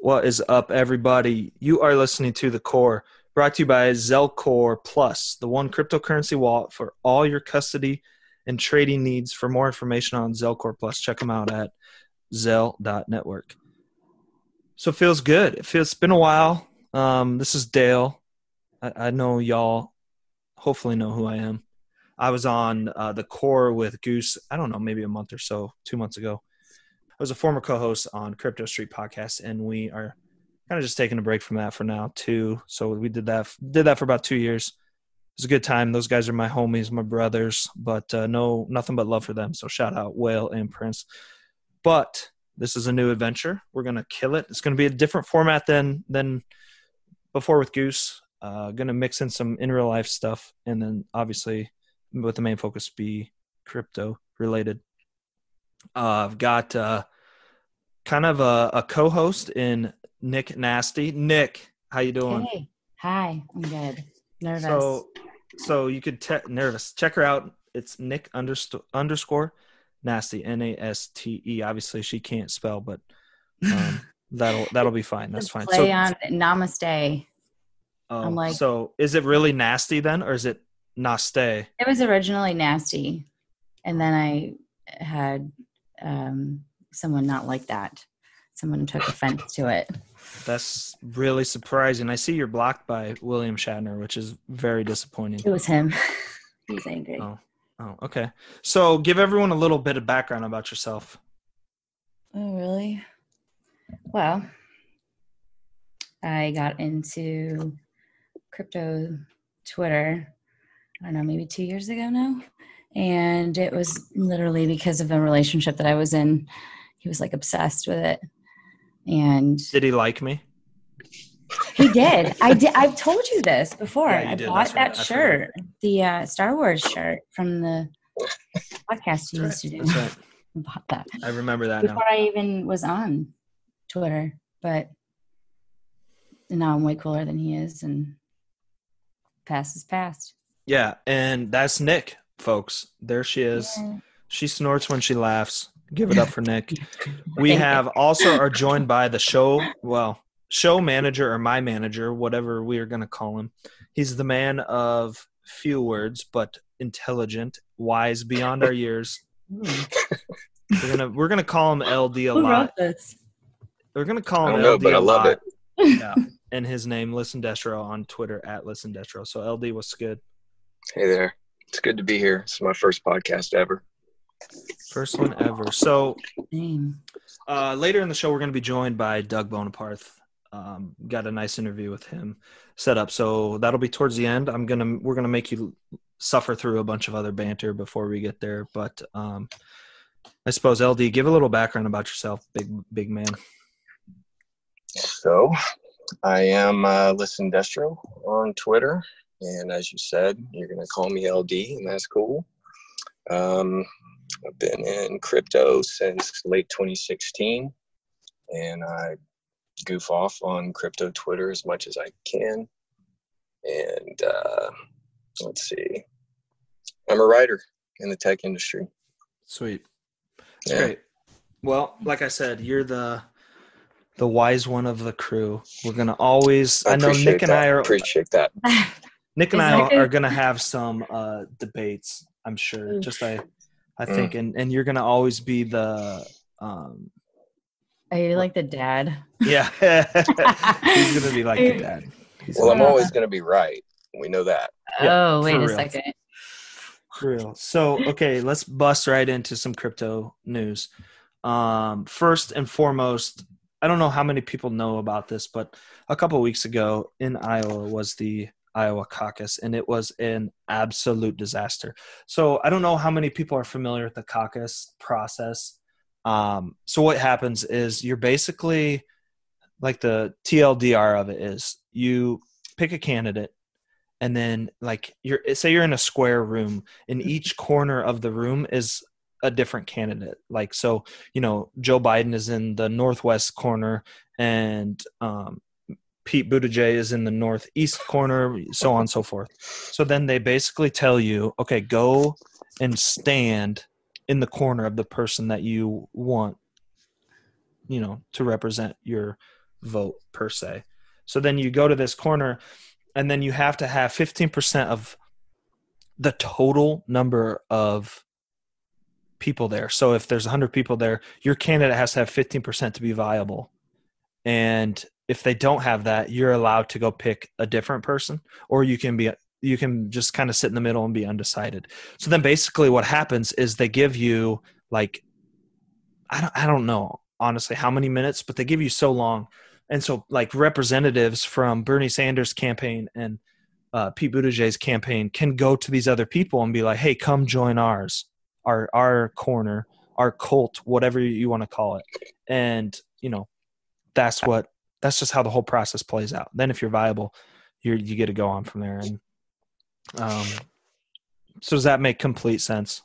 What is up, everybody? You are listening to The Core, brought to you by Zelcore Plus, the one cryptocurrency wallet for all your custody and trading needs. For more information on Zelcore Plus, check them out at Zel.network. So it feels good. It feels it's been a while. Um, this is Dale. I, I know y'all hopefully know who I am. I was on uh, the core with Goose, I don't know, maybe a month or so, two months ago. I was a former co-host on Crypto Street podcast, and we are kind of just taking a break from that for now too. So we did that did that for about two years. It was a good time. Those guys are my homies, my brothers, but uh, no, nothing but love for them. So shout out Whale and Prince. But this is a new adventure. We're gonna kill it. It's gonna be a different format than than before with Goose. Uh, gonna mix in some in real life stuff, and then obviously with the main focus be crypto related. Uh, I've got uh, kind of a, a, co-host in Nick Nasty. Nick, how you doing? Hey, hi, I'm good. Nervous. So, so you could te- nervous. Check her out. It's Nick underst- underscore Nasty. N A S T E. Obviously, she can't spell, but um, that'll that'll be fine. That's fine. Play so, on Namaste. Oh, I'm like, so is it really nasty then, or is it Naste? It was originally nasty, and then I had um, someone not like that. Someone took offense to it. That's really surprising. I see you're blocked by William Shatner, which is very disappointing. It was him. He's angry. Oh. oh, okay. So give everyone a little bit of background about yourself. Oh, really? Well, I got into crypto Twitter, I don't know, maybe two years ago now and it was literally because of a relationship that I was in. He was like obsessed with it. And did he like me? He did. I did. I've told you this before. Yeah, I did. bought That's that right. shirt, the uh, Star Wars shirt from the podcast you used to do. I bought that. I remember that before now. I even was on Twitter, but now I'm way cooler than he is, and past is past. Yeah, and that's Nick folks. There she is. Yeah. She snorts when she laughs. Give it up for Nick. We have also are joined by the show, well, show manager or my manager, whatever we are going to call him. He's the man of few words, but intelligent, wise beyond our years. we're gonna we're gonna call him LD a Who lot. We're gonna call him I LD know, but I love lot. it. Yeah, and his name Listen Destro on Twitter at Listen Destro. So LD, what's good? Hey there. It's good to be here. It's my first podcast ever. First one ever. So uh, later in the show, we're going to be joined by Doug Boneparth. Um, got a nice interview with him set up. So that'll be towards the end. I'm gonna we're gonna make you suffer through a bunch of other banter before we get there. But um, I suppose LD, give a little background about yourself, big big man. So, I am uh, Listen Destro on Twitter. And as you said, you're going to call me LD, and that's cool. Um, I've been in crypto since late 2016, and I goof off on crypto Twitter as much as I can. And uh, let's see, I'm a writer in the tech industry. Sweet. That's yeah. great. Well, like I said, you're the the wise one of the crew. We're gonna always. I, I know Nick and that. I are appreciate that. Nick and I are going to have some uh, debates. I'm sure. Just I, I mm. think, and and you're going to always be the. Um, are you like the dad? Yeah, he's going to be like the dad. He's well, I'm always going to be right. We know that. Oh, wait a real. second. For real. So, okay, let's bust right into some crypto news. Um, first and foremost, I don't know how many people know about this, but a couple weeks ago in Iowa was the Iowa caucus, and it was an absolute disaster. So I don't know how many people are familiar with the caucus process. Um, so what happens is you're basically like the TLDR of it is you pick a candidate and then like you're say you're in a square room in each corner of the room is a different candidate like so you know joe biden is in the northwest corner and um, Pete Buttigieg is in the northeast corner, so on and so forth. So then they basically tell you, okay, go and stand in the corner of the person that you want, you know, to represent your vote per se. So then you go to this corner, and then you have to have 15% of the total number of people there. So if there's 100 people there, your candidate has to have 15% to be viable. And if they don't have that, you're allowed to go pick a different person or you can be you can just kind of sit in the middle and be undecided. So then basically what happens is they give you like I don't I don't know honestly how many minutes, but they give you so long. And so like representatives from Bernie Sanders campaign and uh, Pete Buttigieg's campaign can go to these other people and be like, "Hey, come join ours, our our corner, our cult, whatever you want to call it." And you know, that's what that's just how the whole process plays out. Then, if you're viable, you you get to go on from there. And um, so, does that make complete sense?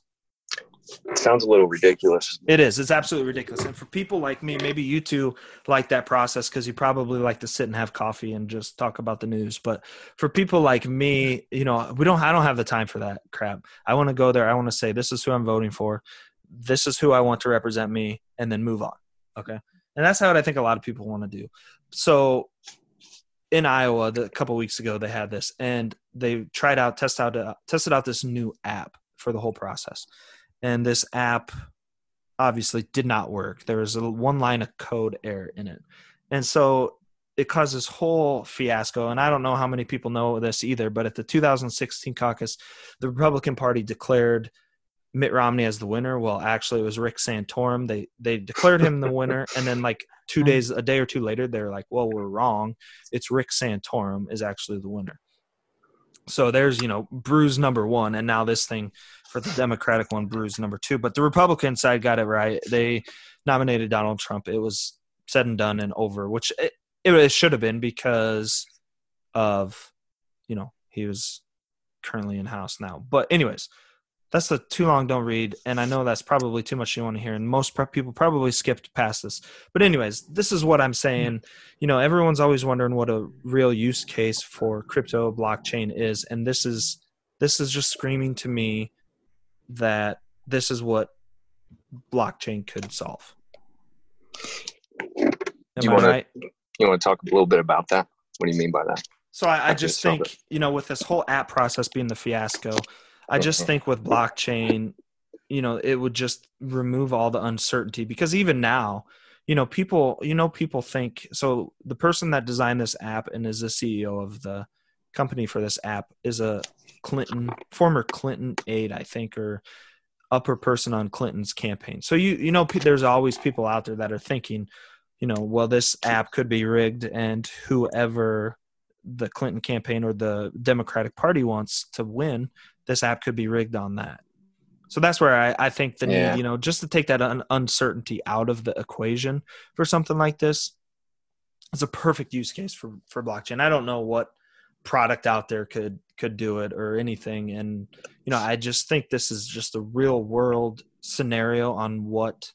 It sounds a little ridiculous. It is. It's absolutely ridiculous. And for people like me, maybe you two like that process because you probably like to sit and have coffee and just talk about the news. But for people like me, you know, we don't. I don't have the time for that crap. I want to go there. I want to say this is who I'm voting for. This is who I want to represent me, and then move on. Okay. And that's how I think a lot of people want to do. So in Iowa, the, a couple weeks ago, they had this, and they tried out, test out, uh, tested out this new app for the whole process and this app obviously did not work. There was a one line of code error in it, and so it caused this whole fiasco. And I don't know how many people know this either, but at the 2016 caucus, the Republican Party declared Mitt Romney as the winner. Well, actually, it was Rick Santorum. They they declared him the winner, and then like two hmm. days, a day or two later, they're like, "Well, we're wrong. It's Rick Santorum is actually the winner." So there's you know bruise number one, and now this thing for the Democratic one, bruise number two. But the Republican side got it right. They nominated Donald Trump. It was said and done and over, which it, it should have been because of you know he was currently in house now. But anyways, that's the too long don't read and i know that's probably too much you want to hear and most people probably skipped past this. But anyways this is what i'm hmm. saying. You know everyone's always wondering what a real use case for crypto blockchain is and this is this is just screaming to me that this is what blockchain could solve. Am you i wanna, right? you want to talk a little bit about that? What do you mean by that? So i, I just think you know with this whole app process being the fiasco I just think with blockchain, you know, it would just remove all the uncertainty because even now, you know, people, you know, people think so. The person that designed this app and is the CEO of the company for this app is a Clinton, former Clinton aide, I think, or upper person on Clinton's campaign. So you, you know, there's always people out there that are thinking, you know, well, this app could be rigged, and whoever the Clinton campaign or the Democratic Party wants to win, this app could be rigged on that. So that's where I, I think the yeah. need, you know, just to take that un- uncertainty out of the equation for something like this, it's a perfect use case for for blockchain. I don't know what product out there could could do it or anything, and you know, I just think this is just a real world scenario on what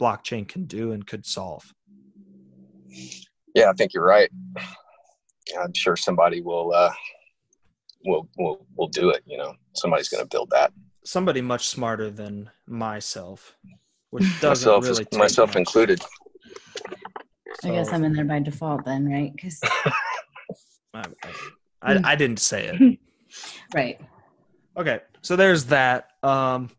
blockchain can do and could solve. Yeah, I think you're right. I'm sure somebody will uh, will we'll we'll do it. You know, somebody's going to build that. Somebody much smarter than myself, which doesn't myself, really myself much. included. So, I guess I'm in there by default then, right? Because I, I, I didn't say it. right. Okay, so there's that. Um,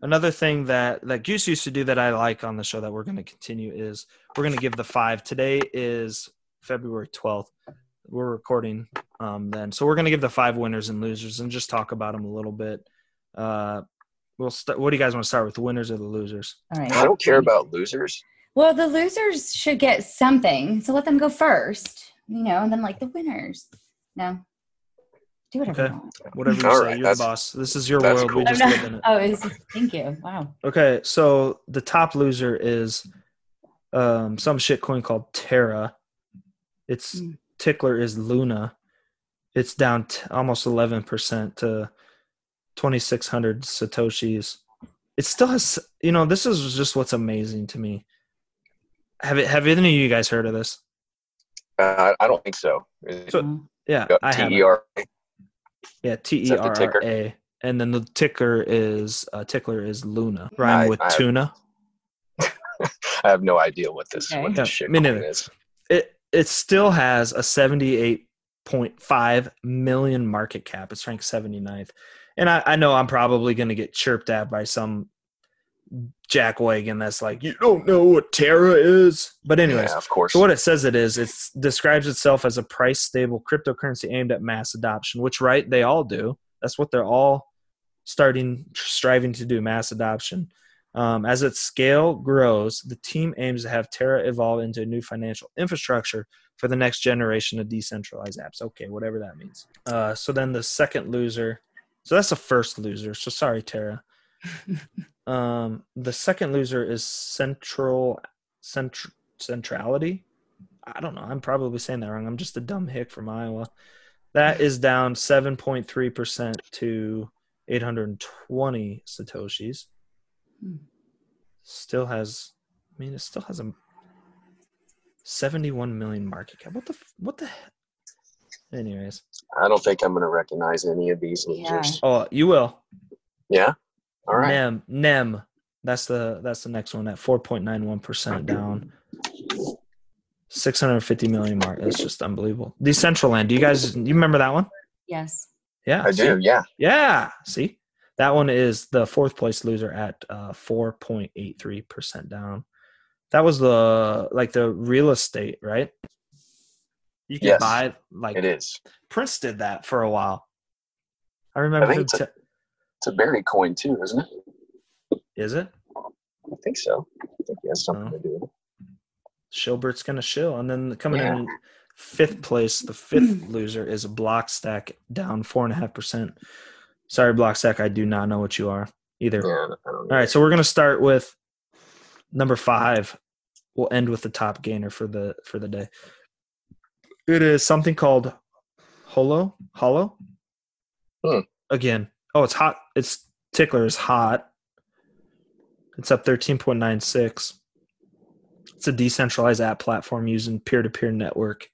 another thing that that Goose used to do that I like on the show that we're going to continue is we're going to give the five. Today is February 12th we're recording um, then. So we're going to give the five winners and losers and just talk about them a little bit. Uh, we'll start. What do you guys want to start with, the winners or the losers? All right. I don't care about losers. Well, the losers should get something, so let them go first. You know, and then like the winners. No, do whatever. Okay. Whatever you All say. Right, You're the boss. This is your world. Cool. We just live in it. Oh, thank you. Wow. Okay, so the top loser is um, some shit coin called Terra. It's mm tickler is Luna. It's down t- almost 11% to 2600 satoshis. It still has, you know, this is just what's amazing to me. Have it? Have any of you guys heard of this? Uh, I don't think so. so yeah, I have. Yeah, T E R R A, and then the ticker is uh, tickler is Luna, rhyme with I tuna. I have no idea what this, okay. what this shit is. it it still has a 78.5 million market cap. It's ranked 79th. And I, I know I'm probably going to get chirped at by some jackwagon that's like, you don't know what Terra is. But anyways, Yeah, of course. so what it says it is, it describes itself as a price stable cryptocurrency aimed at mass adoption, which right they all do. That's what they're all starting striving to do, mass adoption. Um, as its scale grows, the team aims to have Terra evolve into a new financial infrastructure for the next generation of decentralized apps. Okay, whatever that means. Uh, so then the second loser, so that's the first loser. So sorry, Terra. um, the second loser is Central Centr- Centrality. I don't know. I'm probably saying that wrong. I'm just a dumb hick from Iowa. That is down 7.3% to 820 Satoshis. Still has, I mean, it still has a 71 million market cap. What the, what the, anyways. I don't think I'm going to recognize any of these Yeah. Oh, you will. Yeah. All right. Nem, Nem. That's the, that's the next one at 4.91% down. 650 million mark. That's just unbelievable. Decentraland. Do you guys, you remember that one? Yes. Yeah. I see? do. Yeah. Yeah. See, that one is the fourth place loser at uh, 4.83% down. That was the like the real estate, right? You can Yes, buy like It is. Prince did that for a while. I remember. I it's a- te- It's a berry coin too, isn't it? is it? I think so. I think it has something Oh. to do with it. Shilbert's gonna shill, and then coming Yeah. in fifth place, the fifth loser is a Blockstack down four and a half percent. Sorry, Blockstack, I do not know what you are either. Yeah. I don't know. All right, so we're gonna start with number five. We'll end with the top gainer for the for the day. It is something called Holo Hollow. Hmm. Again, oh, it's hot. Its tickler is hot. It's up thirteen point nine six. It's a decentralized app platform using peer to peer network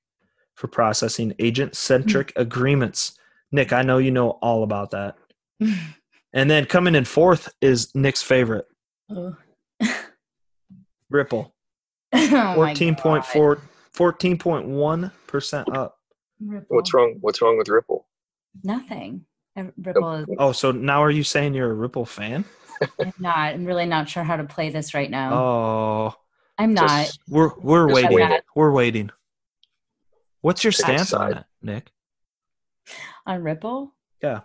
for processing agent centric agreements. Nick, I know you know all about that. And then coming in fourth is Nick's favorite, oh. Ripple. Oh my 14.4 14.1% up. Ripple. What's wrong? What's wrong with Ripple? Nothing. Ripple is Oh, so now are you saying you're a Ripple fan? I'm not. I'm really not sure how to play this right now. Oh, I'm not. Just we're we're Just waiting. wait. We're waiting. What's your stance on it, Nick? on Ripple. Yeah.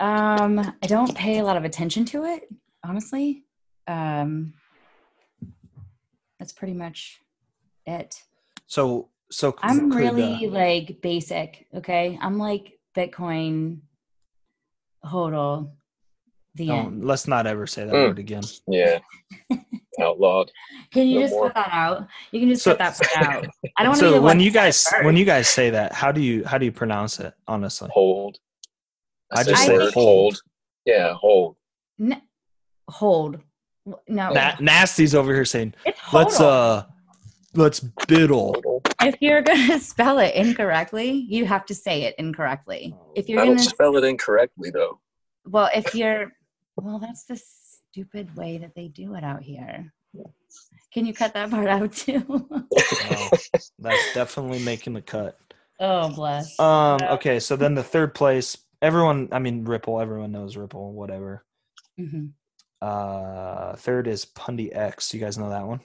Um, I don't pay a lot of attention to it, honestly. Um, that's pretty much it. So so I'm could, really uh, like basic. Okay, I'm like Bitcoin, hodl, the no, end. let's not ever say that Mm. word again. Yeah. Outlawed. Can you no just more. cut that out? You can just So- cut that part out. I don't want to So when you to say guys when you guys say that, how do you how do you pronounce it? Honestly, Hold. I said just say word, hold. Yeah. Hold. N- hold. No, Na- Nasty's over here saying, it's "Let's uh, let's biddle." If you're gonna spell it incorrectly, you have to say it incorrectly. If you're I gonna, don't spell it incorrectly though. well, if you're, well, that's the stupid way that they do it out here. Can you cut that part out too? Wow, that's definitely making the cut. oh, bless. Um. Okay. So then the third place, everyone. I mean, Ripple. Everyone knows Ripple. Whatever. hmm Uh, third is Pundi X. You guys know that one?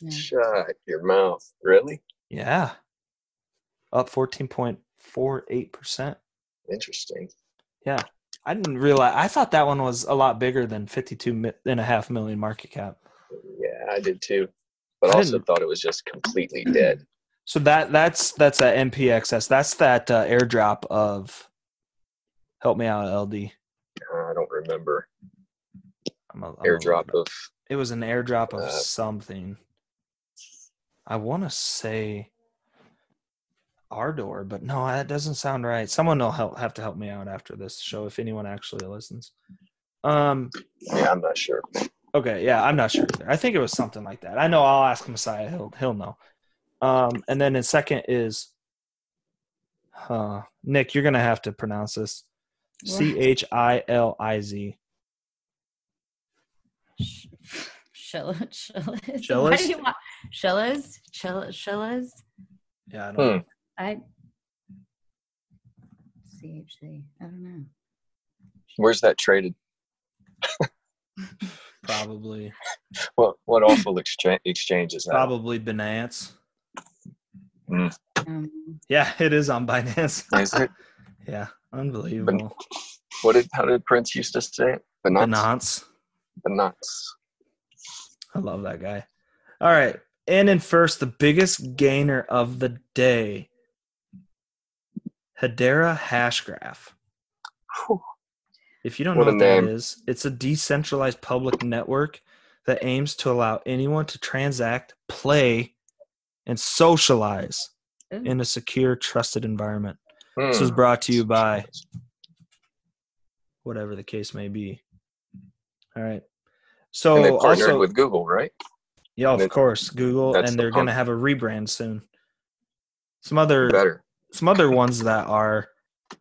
yeah. Shut your mouth. Really? Yeah. Up fourteen point four eight percent. Interesting. Yeah. I didn't realize. I thought that one was a lot bigger than fifty-two and a half million market cap. Yeah, I did too. But I also didn't- thought it was just completely dead. So that that's that's a NPXS. That's that uh, airdrop of. Help me out, LD. I don't remember. I'm a, I'm Airdrop of It was an airdrop of Uh, something. I want to say Ardor, but no, that doesn't sound right. Someone will help have to help me out after this show if anyone actually listens. Um. yeah, I'm not sure. Okay. Yeah, I'm not sure either. I think it was something like that. I know. I'll ask Messiah. He'll he'll know. Um. And then in second is. Huh. Nick, you're gonna have to pronounce this. C H I L I Z. Shillas. Shillas. Shillas? do you want Shillas? Yeah, I don't Hmm. know. I CHC. I don't know. Where's that traded? Probably, What what awful exchange exchange is that? probably Binance. Um, Yeah, it is on Binance. Is it? yeah, unbelievable. What did how did Prince used to say it? Bananas. Binance. Bananas. I love that guy. All right. And in first, the biggest gainer of the day Hedera Hashgraph. Whew. If you don't What know what that name. is, it's a decentralized public network that aims to allow anyone to transact, play, and socialize ooh. in a secure, trusted environment. This Hmm. was brought to you by whatever the case may be. All right. So and they partnered also, with Google, right? yeah, of course, Google, and they're going to have a rebrand soon. Some other Better. some other ones that are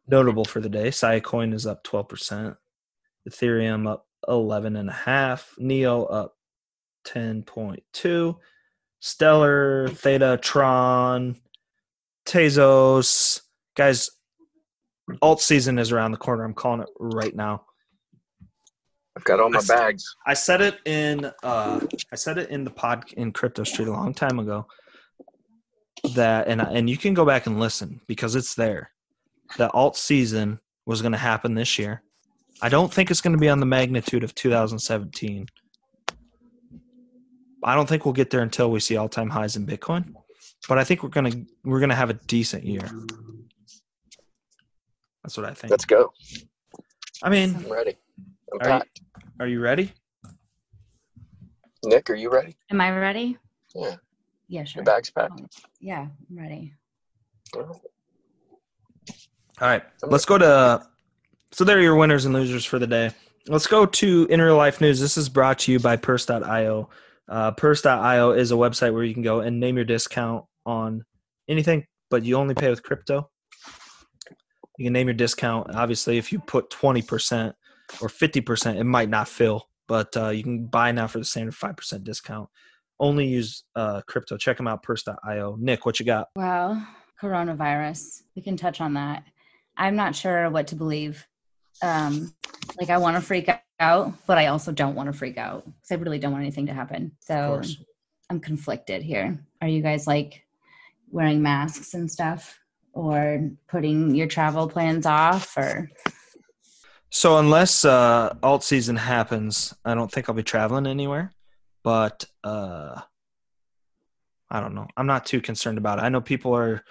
notable for the day. Siacoin is up twelve percent, Ethereum up eleven and a half, Neo up ten point two, Stellar, Theta, Tron, Tezos, guys. Alt season is around the corner. I'm calling it right now. I've got all my I bags. I said it in uh I said it in the pod in Crypto Street a long time ago. That and and you can go back and listen because it's there. The alt season was going to happen this year. I don't think it's going to be on the magnitude of 2017. I don't think we'll get there until we see all-time highs in Bitcoin, but I think we're going to we're going to have a decent year. That's what I think. Let's go. I mean, I'm ready. I'm Are you- are you ready? Nick, are you ready? Am I ready? Yeah. Yeah, sure. Your bag's packed. Yeah, I'm ready. All right, let's go to. So there are your winners and losers for the day. Let's go to in real life news. This is brought to you by Purse.io. Uh, Purse.io is a website where you can go and name your discount on anything, but you only pay with crypto. You can name your discount. Obviously, if you put 20% or 50%, it might not fill, but uh, you can buy now for the standard 5% discount. Only use uh, crypto. Check them out, Purse.io. Nick, what you got? Well, coronavirus. We can touch on that. I'm not sure what to believe. Um, like I want to freak out, but I also don't want to freak out because I really don't want anything to happen. So. I'm conflicted here. Are you guys like wearing masks and stuff, or putting your travel plans off, or So unless uh, alt season happens, I don't think I'll be traveling anywhere. But uh, I don't know. I'm not too concerned about it. I know people are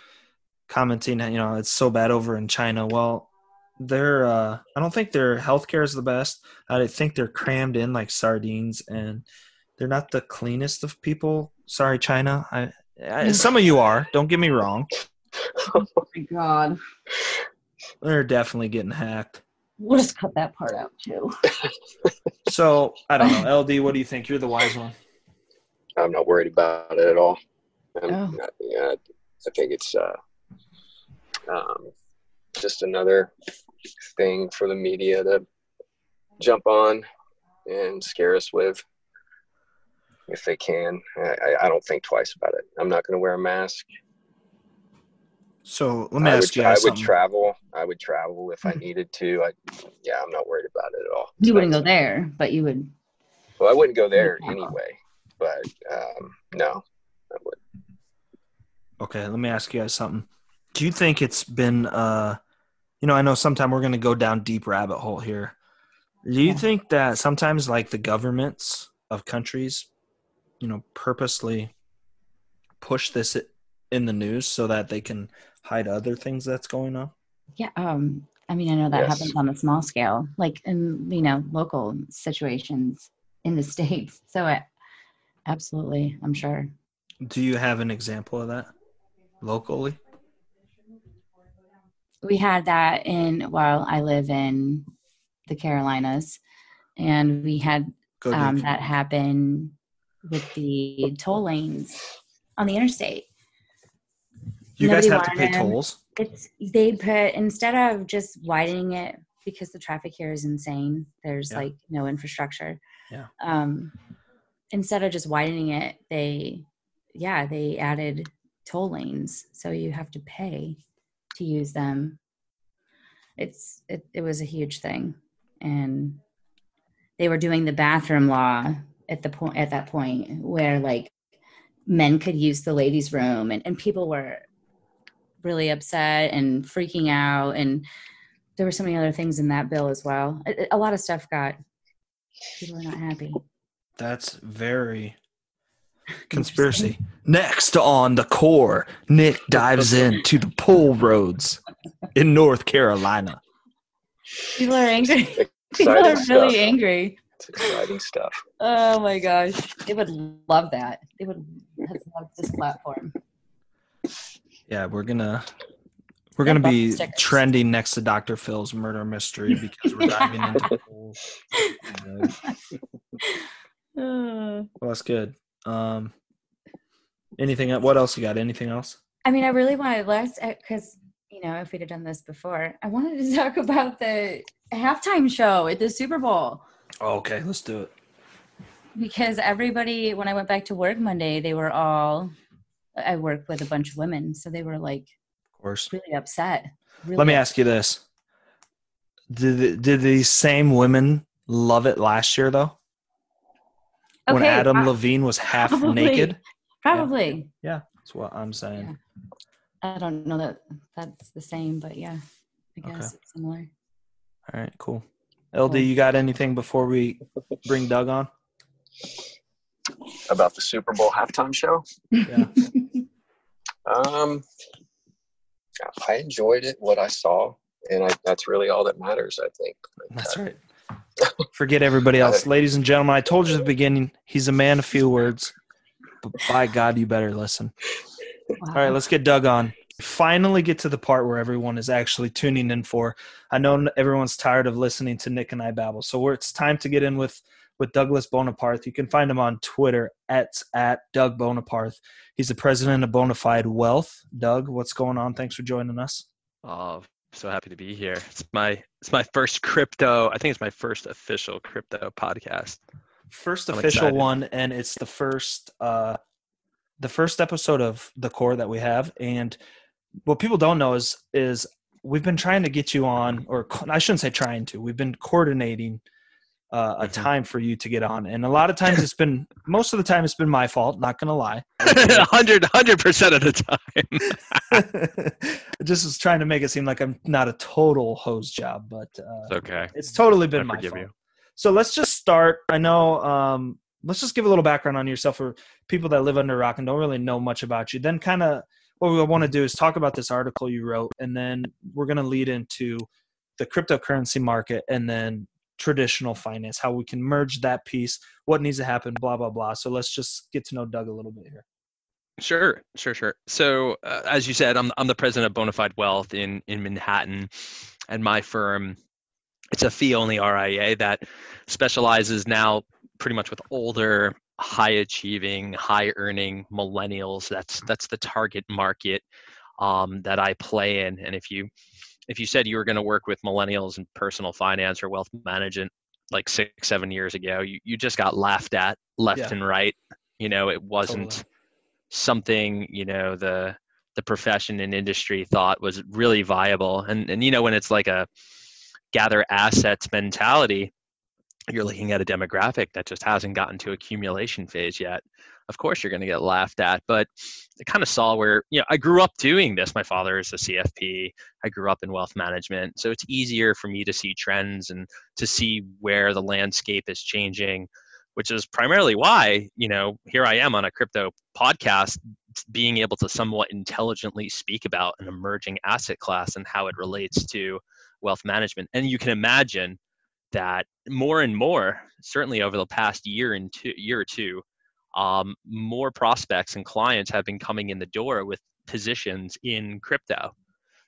commenting, you know, it's so bad over in China. Well, their uh, I don't think their healthcare is the best. I think they're crammed in like sardines, and they're not the cleanest of people. Sorry, China. I, I some of you are. Don't get me wrong. Oh my god, They're definitely getting hacked. we'll just cut that part out too. So I don't know. LD, what do you think? You're the wise one. I'm not worried about it at all. I'm Oh. not- yeah, I think it's uh, um, just another thing for the media to jump on and scare us with if they can. I, I- I don't think twice about it. I'm not going to wear a mask. So let me I would, ask you I guys would travel. I would travel if I needed to. I, yeah, I'm not worried about it at all. You wouldn't go there, but you would. Well, I wouldn't go there anyway. But um, no, I would. okay, let me ask you guys something. Do you think it's been uh you know, I know sometime we're gonna go down deep rabbit hole here. Do you Yeah. think that sometimes like the governments of countries, you know, purposely push this in the news so that they can hide other things that's going on? Yeah. Um. I mean, I know that Yes. happens on a small scale, like in you know local situations in the states. So, I, absolutely, I'm sure. Do you have an example of that locally? We had that in. Well, I live in the Carolinas, and we had um, that happen with the toll lanes on the interstate. You guys nobody have to pay him. tolls. It's they put instead of just widening it because the traffic here is insane. There's Yeah. like no infrastructure. Yeah. Um, instead of just widening it, they yeah, they added toll lanes, so you have to pay to use them. It's it, it was a huge thing, and they were doing the bathroom law at the point at that point where like men could use the ladies' room, and and people were really upset and freaking out, and there were so many other things in that bill as well. A, a lot of stuff got people are not happy. That's very conspiracy. Next on the core, Nick dives into the poll roads in North Carolina. People are angry. People are really stuff. angry. It's exciting stuff. Oh my gosh. They would love that. They would have loved this platform. Yeah, we're gonna we're gonna be stickers. trending next to Dr. Phil's murder mystery because we're diving into. Uh, Well, that's good. Um, anything? What else you got? Anything else? I mean, I really wanted last because you know if we'd have done this before, I wanted to talk about the halftime show at the Super Bowl Oh, okay, let's do it. because everybody, when I went back to work Monday, they were all. I work with a bunch of women, so they were like Of course. really upset. Really Let me ask you this: Did did these same women love it last year though? when Adam pro- Levine was half probably. naked? Probably. Yeah, that's what I'm saying. I don't know that that's the same, but yeah, I Okay. guess it's similar. All right, cool. LD, Cool. you got anything before we bring Doug on? About the Super Bowl halftime show. Yeah. Um, I enjoyed it. What I saw, and I, that's really all that matters. I think. That's right. Forget everybody else. Ladies and gentlemen, I told you at the beginning, he's a man of few words. But by God, you better listen. Wow. All right, let's get Doug on. Finally, get to the part where everyone is actually tuning in for. I know everyone's tired of listening to Nick and I babble, so we're, it's time to get in with with Douglas Boneparth. You can find him on Twitter at at Doug Boneparth. He's the president of Bone Fide Wealth. Doug, what's going on? Thanks for joining us. Oh, so happy to be here. It's my it's my first crypto. I think it's my first official crypto podcast. First official excited. one, and it's the first uh, the first episode of the core that we have. And what people don't know is is we've been trying to get you on, or I shouldn't say trying to. We've been coordinating uh, a Mhm. time for you to get on, and a lot of times it's been most of the time it's been my fault. Not gonna lie. 100 100% of the time. just was trying to make it seem like I'm not a total hose job, but uh, It's okay. it's totally been I my fault. you. So let's just start. I know. Um, let's just give a little background on yourself for people that live under a rock and don't really know much about you. Then, kind of, what we want to do is talk about this article you wrote, and then we're going to lead into the cryptocurrency market and then traditional finance, how we can merge that piece, what needs to happen, blah blah blah. So let's just get to know Doug a little bit here. Sure, sure, sure. So, uh, as you said, I'm I'm the president of Bone Fide Wealth in in Manhattan, and my firm, it's a fee-only RIA that specializes now pretty much with older, high-achieving, high-earning millennials. That's that's the target market um, that I play in. And if you if you said you were going to work with millennials in personal finance or wealth management like six seven years ago, you you just got laughed at left Yeah. and right. You know, it wasn't Totally. something you know the the profession and industry thought was really viable and and you know when it's like a gather assets mentality you're looking at a demographic that just hasn't gotten to accumulation phase yet of course you're going to get laughed at but i kind of saw where you know i grew up doing this. My father is a cfp i grew up in wealth management so it's easier for me to see trends and to see where the landscape is changing which is primarily why you know here i am on a crypto podcast being able to somewhat intelligently speak about an emerging asset class and how it relates to wealth management. And you can imagine that more and more certainly over the past year and two year or two um, more prospects and clients have been coming in the door with positions in crypto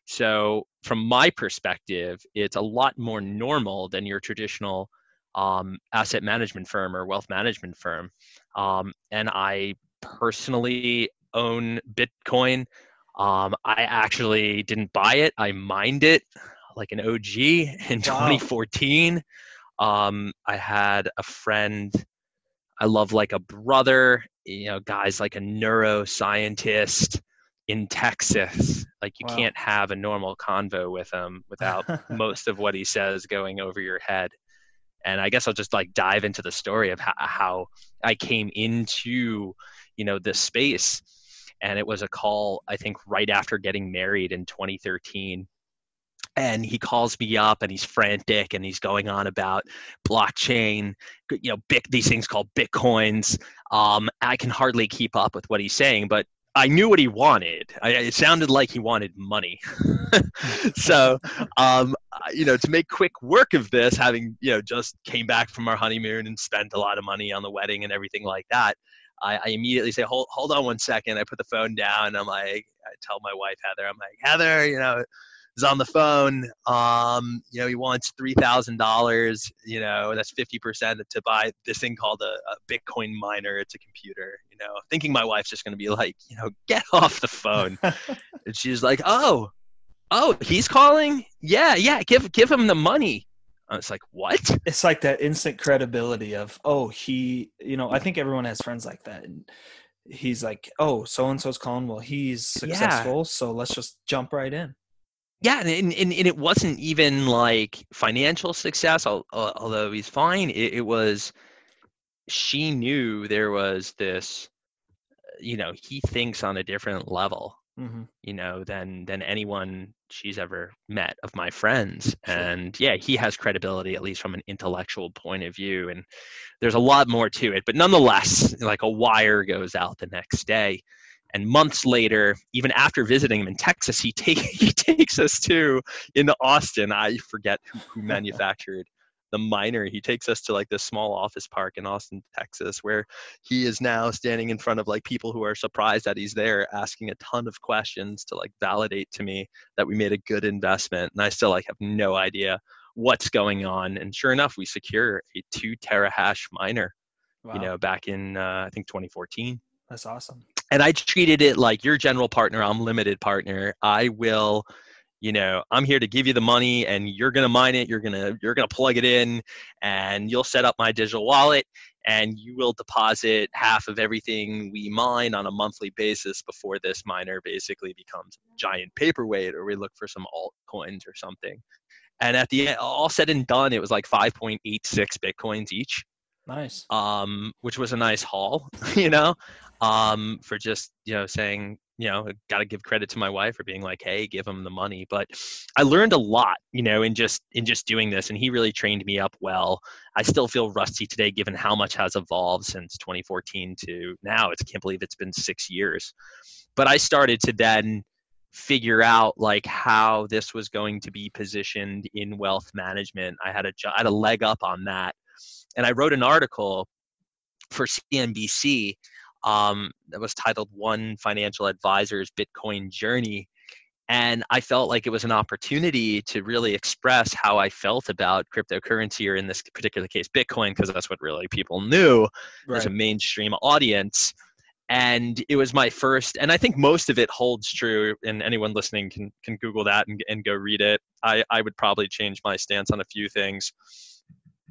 so from my perspective it's a lot more normal than your traditional um, asset management firm or wealth management firm. Um, and I personally own Bitcoin. Um, I actually didn't buy it, I mined it like an OG in Wow. 2014. Um, I had a friend I love like a brother. you know guys like a neuroscientist in Texas. Like you Wow. can't have a normal convo with him without most of what he says going over your head. And I guess I'll just like dive into the story of how, how I came into, you know, this space. And it was a call, I think, right after getting married in 2013. And he calls me up and he's frantic and he's going on about blockchain, you know, big, these things called Bitcoins. Um, I can hardly keep up with what he's saying, but I knew what he wanted. I, it sounded like he wanted money. so, um, you know, to make quick work of this, having you know just came back from our honeymoon and spent a lot of money on the wedding and everything like that, I, I immediately say, "Hold, hold on one second. I put the phone down. I'm like, I tell my wife Heather, I'm like, Heather, you know, is on the phone. Um, you know, he wants three thousand dollars. You know, that's fifty percent to buy this thing called a, a Bitcoin miner. It's a computer. You know, thinking my wife's just going to be like, you know, get off the phone. and she's like, oh, oh, he's calling. Yeah, yeah, give give him the money. I was like, what? it's like that instant credibility of oh he you know i think everyone has friends like that and he's like oh so and so's calling well he's Yeah. successful so let's just jump right in Yeah, and, and, and it wasn't even like financial success, al- al- although he's fine. It, it was, she knew there was this, you know, he thinks on a different level, hmm you know, than than anyone she's ever met of my friends. Sure. And yeah, he has credibility, at least from an intellectual point of view. And there's a lot more to it. But nonetheless, like a wire goes out the next day. And months later, even after visiting him in Texas, he take he takes us to into Austin. I forget who, who manufactured the miner. He takes us to like this small office park in Austin, Texas, where he is now standing in front of like people who are surprised that he's there, asking a ton of questions to like validate to me that we made a good investment. And I still like have no idea what's going on. And sure enough, we secure a two terahash miner. wow. You know, back in uh, I think 2014 that's awesome and I treated it like your general partner, I'm limited partner. I will, you know, I'm here to give you the money and you're gonna mine it, you're gonna you're gonna plug it in and you'll set up my digital wallet and you will deposit half of everything we mine on a monthly basis before this miner basically becomes giant paperweight or we look for some altcoins or something. And at the end, all said and done, it was like 5.86 bitcoins each nice um, which was a nice haul, you know, um, for just you know saying you know got to give credit to my wife for being like, hey, give him the money. But I learned a lot, you know, in just in just doing this, and he really trained me up well. I still feel rusty today, given how much has evolved since 2014 to now. It's I can't believe it's been six years, but I started to then figure out like how this was going to be positioned in wealth management. I had a I had a leg up on that and I wrote an article for CNBC um, that was titled "One Financial Advisor's Bitcoin Journey," and I felt like it was an opportunity to really express how I felt about cryptocurrency, or in this particular case, Bitcoin, because that's what really people knew as a mainstream audience. And it was my first, and I think most of it holds true. And anyone listening can can Google that and, and go read it. I, I would probably change my stance on a few things,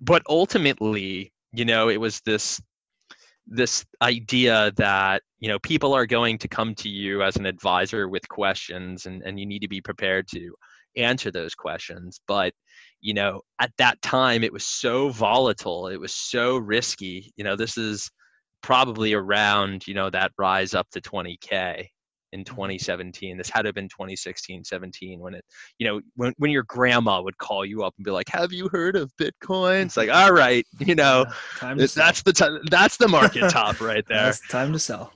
but ultimately, you know, it was this this idea that you know people are going to come to you as an advisor with questions, and and you need to be prepared to answer those questions. But you know, at that time, it was so volatile, it was so risky. You know, this is probably around you know that rise up to 20k in 2017 this had to have been 2016 17 when it you know when, when your grandma would call you up and be like have you heard of bitcoin? It's like all right you know? Yeah, time to it's- sell. that's the time that's the market top right there. Time to sell.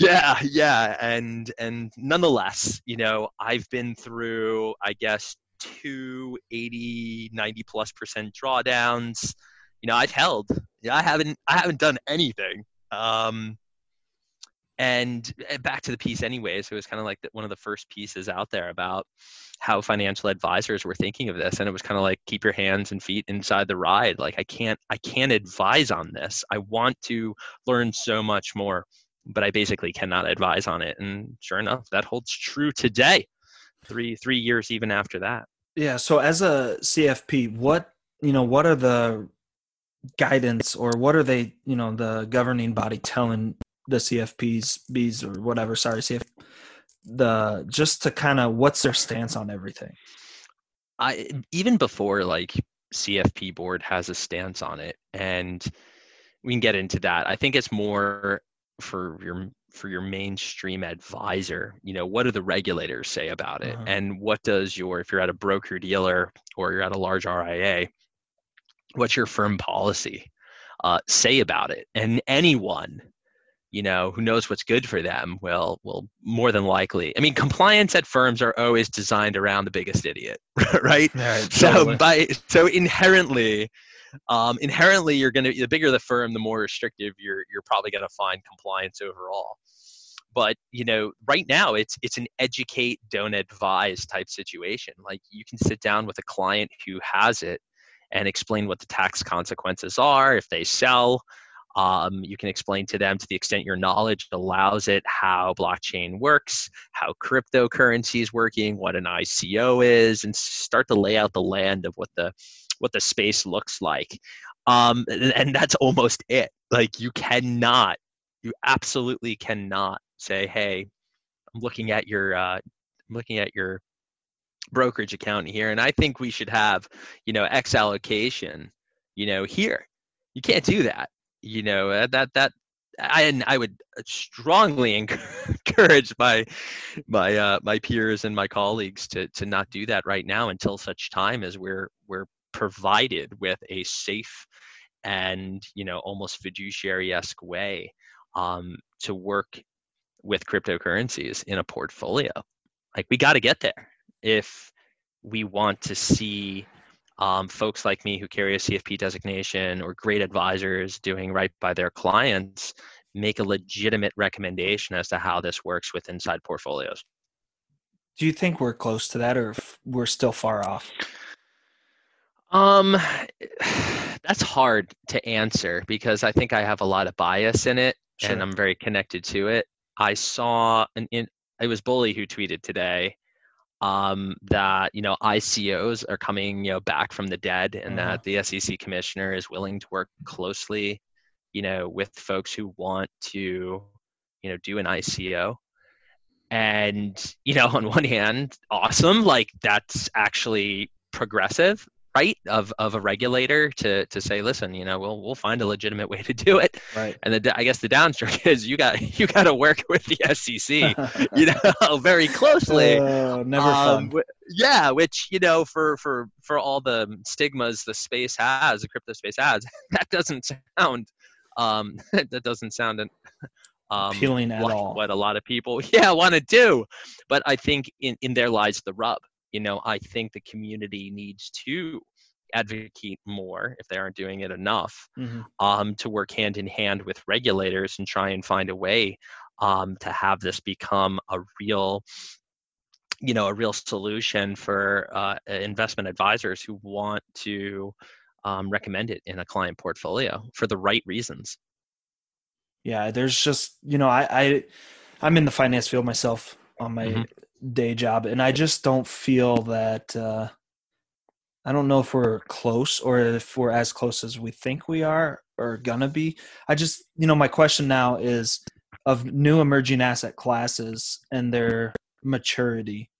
Yeah yeah and and nonetheless you know i've been through i guess two 80 90 plus percent drawdowns. You know i've held. Yeah i haven't i haven't done anything. Um and uh, back to the piece anyways it was kind of like one of the first pieces out there about how financial advisors were thinking of this and it was kind of like keep your hands and feet inside the ride like i can't i can't advise on this. I want to learn so much more but i basically cannot advise on it. And sure enough that holds true today three three years even after that. Yeah so as a cfp what you know what are the guidance or what are they you know the governing body telling the CFPs, Bs or whatever. Sorry, CF. The just to kind of what's their stance on everything. I even before like CFP board has a stance on it, and we can get into that. I think it's more for your for your mainstream advisor you know what do the regulators say about it uh-huh. and what does your if you're at a broker dealer or you're at a large ria what's your firm policy uh, say about it and anyone you know who knows what's good for them will will more than likely i mean compliance at firms are always designed around the biggest idiot right, right so by so inherently um, inherently you're going to the bigger the firm the more restrictive you're you're probably going to find compliance overall. But you know right now it's it's an educate don't advise type situation. Like you can sit down with a client who has it and explain what the tax consequences are if they sell um, you can explain to them to the extent your knowledge allows it how blockchain works how cryptocurrency is working what an ico is and start to lay out the land of what the what the space looks like. Um, and, and that's almost it. Like you cannot you absolutely cannot say hey i'm looking at your uh, i'm looking at your brokerage account here and i think we should have you know x allocation you know here. You can't do that you know uh, that that I and I would strongly encourage my my uh, my peers and my colleagues to to not do that right now until such time as we're we're provided with a safe and you know almost fiduciary esque way um, to work with cryptocurrencies in a portfolio. Like we got to get there if we want to see um, folks like me who carry a CFP designation or great advisors doing right by their clients make a legitimate recommendation as to how this works with inside portfolios. Do you think we're close to that or we're still far off? Um, that's hard to answer because I think I have a lot of bias in it sure. and I'm very connected to it. I saw an in, it was Bully who tweeted today um, that you know ICOs are coming you know back from the dead and uh-huh. that the SEC commissioner is willing to work closely you know with folks who want to you know do an ICO and you know on one hand awesome like that's actually progressive right of of a regulator to to say listen you know we'll we'll find a legitimate way to do it. Right. And the i guess the downstroke is you got you got to work with the sec you know very closely uh, never um, fun. yeah which you know for for for all the stigmas the space has the crypto space has that doesn't sound um that doesn't sound an, um, appealing at like all. what a lot of people yeah want to do. But i think in in there lies the rub you know i think the community needs to advocate more if they aren't doing it enough mm-hmm. um, to work hand in hand with regulators and try and find a way um, to have this become a real you know a real solution for uh, investment advisors who want to um, recommend it in a client portfolio for the right reasons yeah there's just you know i, I i'm in the finance field myself on my mm-hmm day job, and I just don't feel that. Uh, I don't know if we're close or if we're as close as we think we are or gonna be. I just, you know, my question now is of new emerging asset classes and their maturity.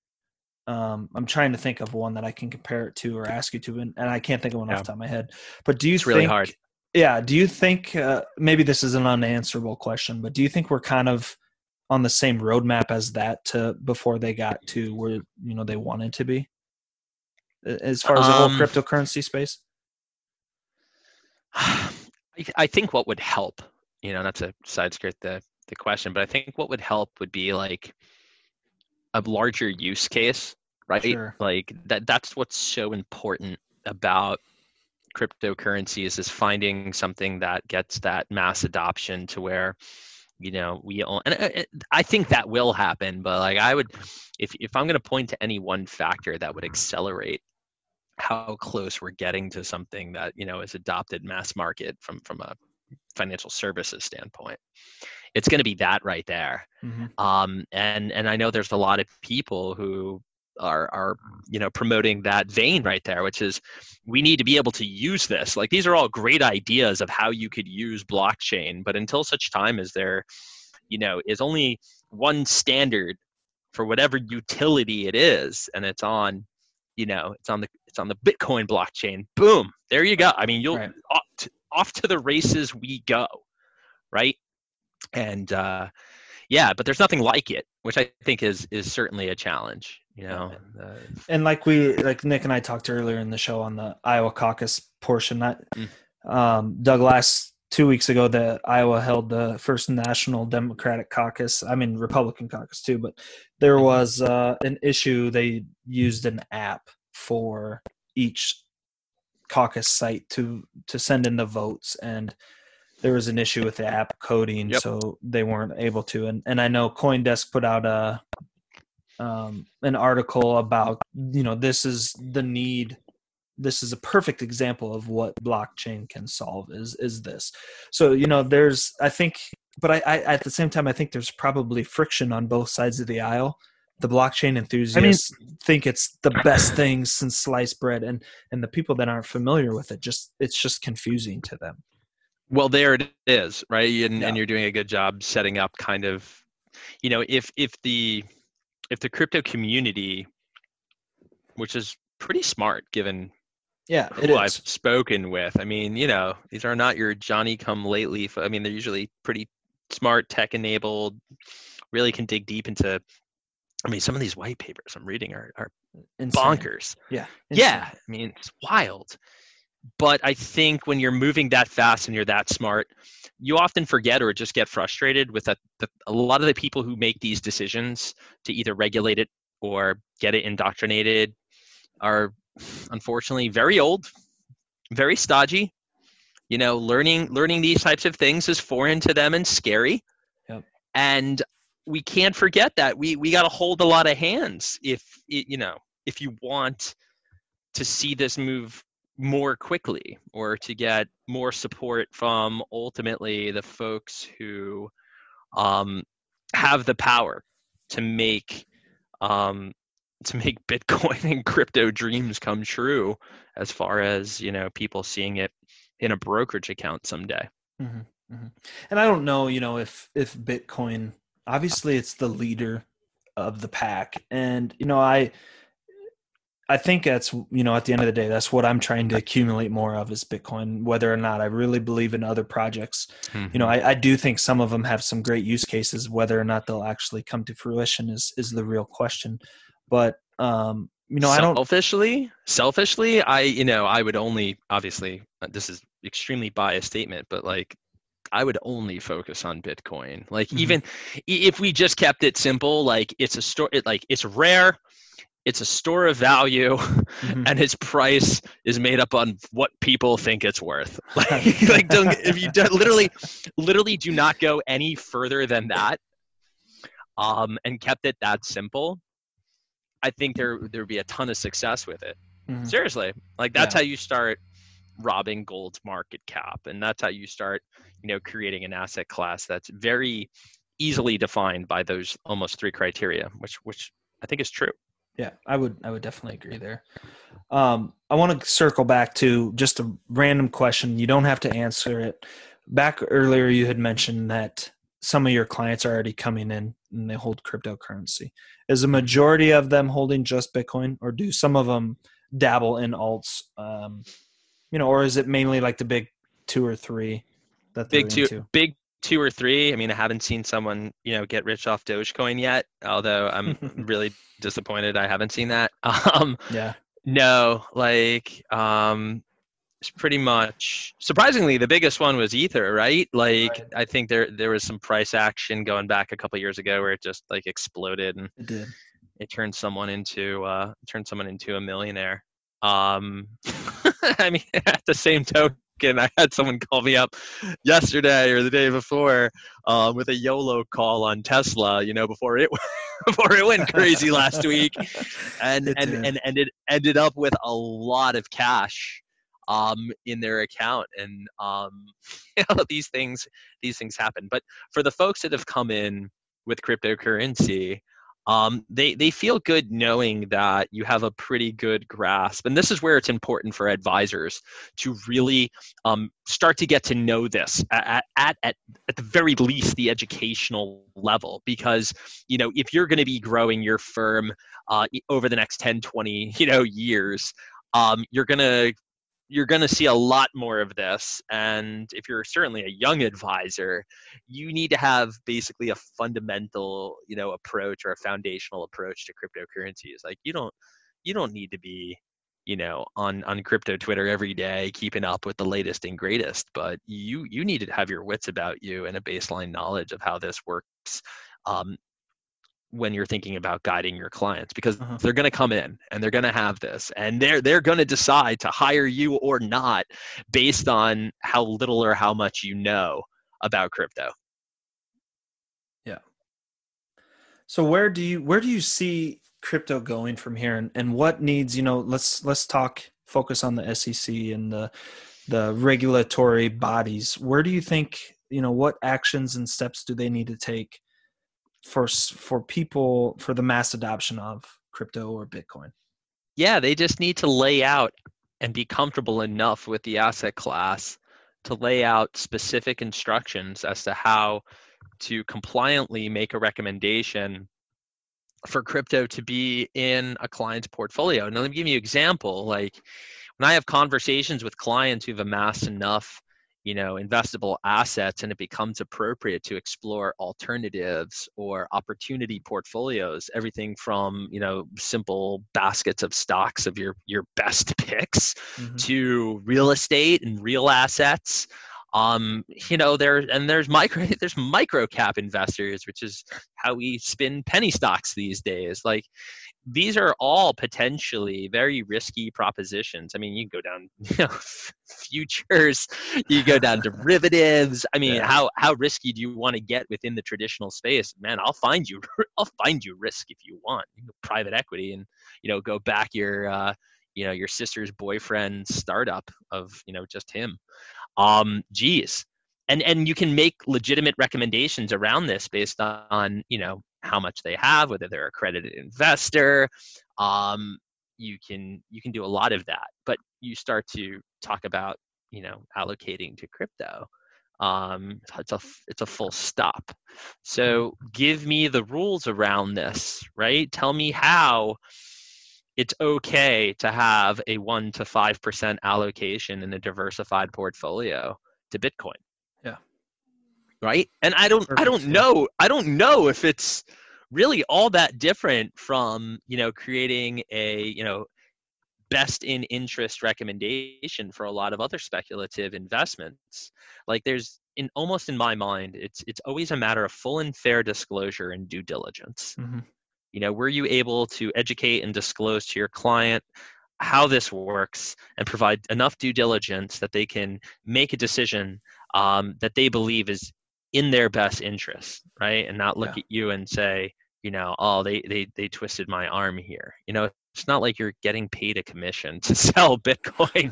Um, I'm trying to think of one that I can compare it to or ask you to, and, and I can't think of one yeah. off the top of my head. But do you it's think, really hard? Yeah. Do you think uh, maybe this is an unanswerable question, but do you think we're kind of on the same roadmap as that to before they got to where you know they wanted to be? As far as the whole um, cryptocurrency space? I think what would help you know not to side skirt the the question but i think what would help would be like a larger use case right? Sure. like that that's what's so important about cryptocurrencies is finding something that gets that mass adoption to where you know we all and uh, I, think that will happen but like i would if if i'm going to point to any one factor that would accelerate how close we're getting to something that you know is adopted mass market from from a financial services standpoint it's going to be that right there mm-hmm. um, and and i know there's a lot of people who are are you know promoting that vein right there which is we need to be able to use this. Like these are all great ideas of how you could use blockchain but until such time as they're you know is only one standard for whatever utility it is and it's on you know it's on the it's on the bitcoin blockchain boom there you go. I mean you'll Right. off, to, off to the races we go right? And uh yeah but there's nothing like it which i think is is certainly a challenge you know uh, and like we like nick and i talked earlier in the show on the iowa caucus portion that Mm. um doug last two weeks ago that iowa held the first national democratic caucus i mean republican caucus too but there was uh an issue they used an app for each caucus site to to send in the votes and there was an issue with the app coding Yep. so they weren't able to. And and i know coindesk put out a um, an article about you know this is the need this is a perfect example of what blockchain can solve is is this. So you know there's i think but I, I at the same time i think there's probably friction on both sides of the aisle. The blockchain enthusiasts think it's the best thing since sliced bread and and the people that aren't familiar with it just it's just confusing to them well there it is right and, Yeah. and you're doing a good job setting up kind of you know if if the if the crypto community which is pretty smart given yeah it who I've spoken with. I mean, you know, these are not your Johnny come lately. i mean, they're usually pretty smart, tech enabled, really can dig deep into. I mean, some of these white papers I'm reading are, are Insane. bonkers. yeah Yeah, I mean, it's wild. But I think when you're moving that fast and you're that smart, you often forget or just get frustrated with that. The, a lot of the people who make these decisions to either regulate it or get it indoctrinated are unfortunately very old, very stodgy. You know, learning learning these types of things is foreign to them and scary. Yep. And we can't forget that we we got to hold a lot of hands if you know if you want to see this move more quickly or to get more support from ultimately the folks who um, have the power to make um, to make Bitcoin and crypto dreams come true as far as you know people seeing it in a brokerage account someday. Mhm, mhm. And I don't know, you know, if if Bitcoin obviously it's the leader of the pack, and you know, I I think that's you know at the end of the day that's what I'm trying to accumulate more of is Bitcoin. Whether or not I really believe in other projects, you know, I, I do think some of them have some great use cases. Whether or not they'll actually come to fruition is is the real question. But um, you know, I don't. selfishly selfishly i you know i would only obviously uh, this is extremely biased statement but like i would only focus on bitcoin like Mhm. even if we just kept it simple like it's a store it, like it's rare it's a store of value Mhm. and its price is made up on what people think it's worth like, like don't if you literally literally do not go any further than that um and kept it that simple i think there there would be a ton of success with it Mhm. seriously like that's Yeah. how you start robbing gold's market cap and that's how you start you know creating an asset class that's very easily defined by those almost three criteria which which i think is true Yeah, I would I would definitely agree there. Um, I want to circle back to just a random question. You don't have to answer it. Back earlier, you had mentioned that some of your clients are already coming in and they hold cryptocurrency. Is a majority of them holding just Bitcoin, or do some of them dabble in alts? Um, you know, or is it mainly like the big two or three that they're big two into? big two or three. I mean i haven't seen someone you know get rich off dogecoin yet although i'm really disappointed i haven't seen that. Um Yeah, no like um it's pretty much surprisingly the biggest one was ether right? Like Right. i think there there was some price action going back a couple years ago where it just like exploded and it did. it turned someone into uh turned someone into a millionaire. Um i mean at the same token i had someone call me up yesterday or the day before uh, with a yolo call on tesla you know before it before it went crazy last week. And It and, did. and ended ended up with a lot of cash um in their account. And um you know, these things these things happen. But for the folks that have come in with cryptocurrency um, they they feel good knowing that you have a pretty good grasp and this is where it's important for advisors to really um, start to get to know this at, at, at, at the very least the educational level because you know if you're going to be growing your firm uh, over the next 10 20 you know years um, you're going to you're going to see a lot more of this and if you're certainly a young advisor you need to have basically a fundamental you know approach or a foundational approach to cryptocurrencies. Like you don't you don't need to be you know on on crypto twitter every day keeping up with the latest and greatest but you you need to have your wits about you and a baseline knowledge of how this works um, when you're thinking about guiding your clients because uh-huh. they're going to come in and they're going to have this and they're they're going to decide to hire you or not based on how little or how much you know about crypto. Yeah. So where do you where do you see crypto going from here and, and what needs you know let's let's talk focus on the sec and the the regulatory bodies. Where do you think you know what actions and steps do they need to take for for people for the mass adoption of crypto or Bitcoin? Yeah, they just need to lay out and be comfortable enough with the asset class to lay out specific instructions as to how to compliantly make a recommendation for crypto to be in a client's portfolio. Now, let me give you an example. Like when I have conversations with clients who've amassed enough you know investable assets and it becomes appropriate to explore alternatives or opportunity portfolios everything from you know simple baskets of stocks of your your best picks mm-hmm. to real estate and real assets um you know there and there's micro there's micro cap investors which is how we spin penny stocks these days like these are all potentially very risky propositions. I mean, you can go down you know, futures, you go down derivatives. I mean, yeah. how how risky do you want to get within the traditional space? Man, I'll find you. I'll find you risk if you want. You private equity, and you know, go back your uh, you know your sister's boyfriend startup of you know just him. Um, geez, and and you can make legitimate recommendations around this based on you know how much they have, whether they're accredited investor. Um, you can you can do a lot of that, but you start to talk about you know allocating to crypto. Um, it's a it's a full stop. So give me the rules around this, right? Tell me how it's okay to have a one to five percent allocation in a diversified portfolio to Bitcoin right and i don't Perfect. i don't know i don't know if it's really all that different from you know creating a you know best in interest recommendation for a lot of other speculative investments like there's in almost in my mind it's it's always a matter of full and fair disclosure and due diligence mm-hmm. you know were you able to educate and disclose to your client how this works and provide enough due diligence that they can make a decision um, that they believe is in their best interest, right? And not look yeah. at you and say, you know, oh, they they they twisted my arm here. You know, it's not like you're getting paid a commission to sell Bitcoin.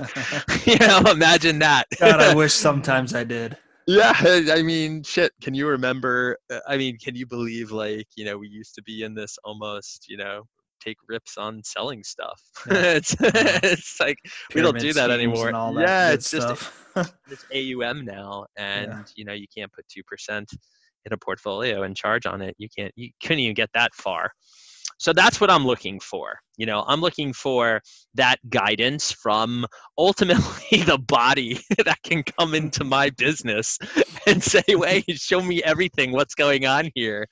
you know, imagine that. God, I wish sometimes I did. Yeah, I mean, shit. Can you remember? Uh, I mean, can you believe like you know we used to be in this almost you know take rips on selling stuff. Yeah. it's it's like Pyramid we don't do that anymore. That yeah, it's just it's AUM now, and yeah. you know you can't put two percent in a portfolio and charge on it. You can't. You couldn't even get that far. So that's what I'm looking for. You know, I'm looking for that guidance from ultimately the body that can come into my business and say, "Wait, show me everything. What's going on here?"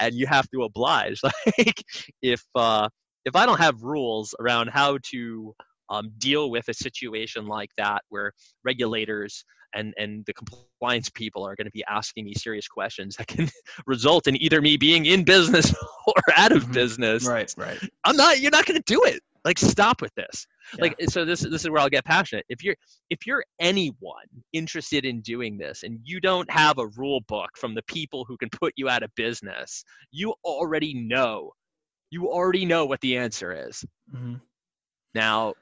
And you have to oblige. Like if uh, if I don't have rules around how to um, deal with a situation like that where regulators and, and the compliance people are going to be asking me serious questions that can result in either me being in business or out of mm-hmm. business. Right, right. I'm not, you're not going to do it. Like, stop with this. Yeah. Like, so this, this is where I'll get passionate. If you're, if you're anyone interested in doing this and you don't have a rule book from the people who can put you out of business, you already know, you already know what the answer is. Mm-hmm. Now,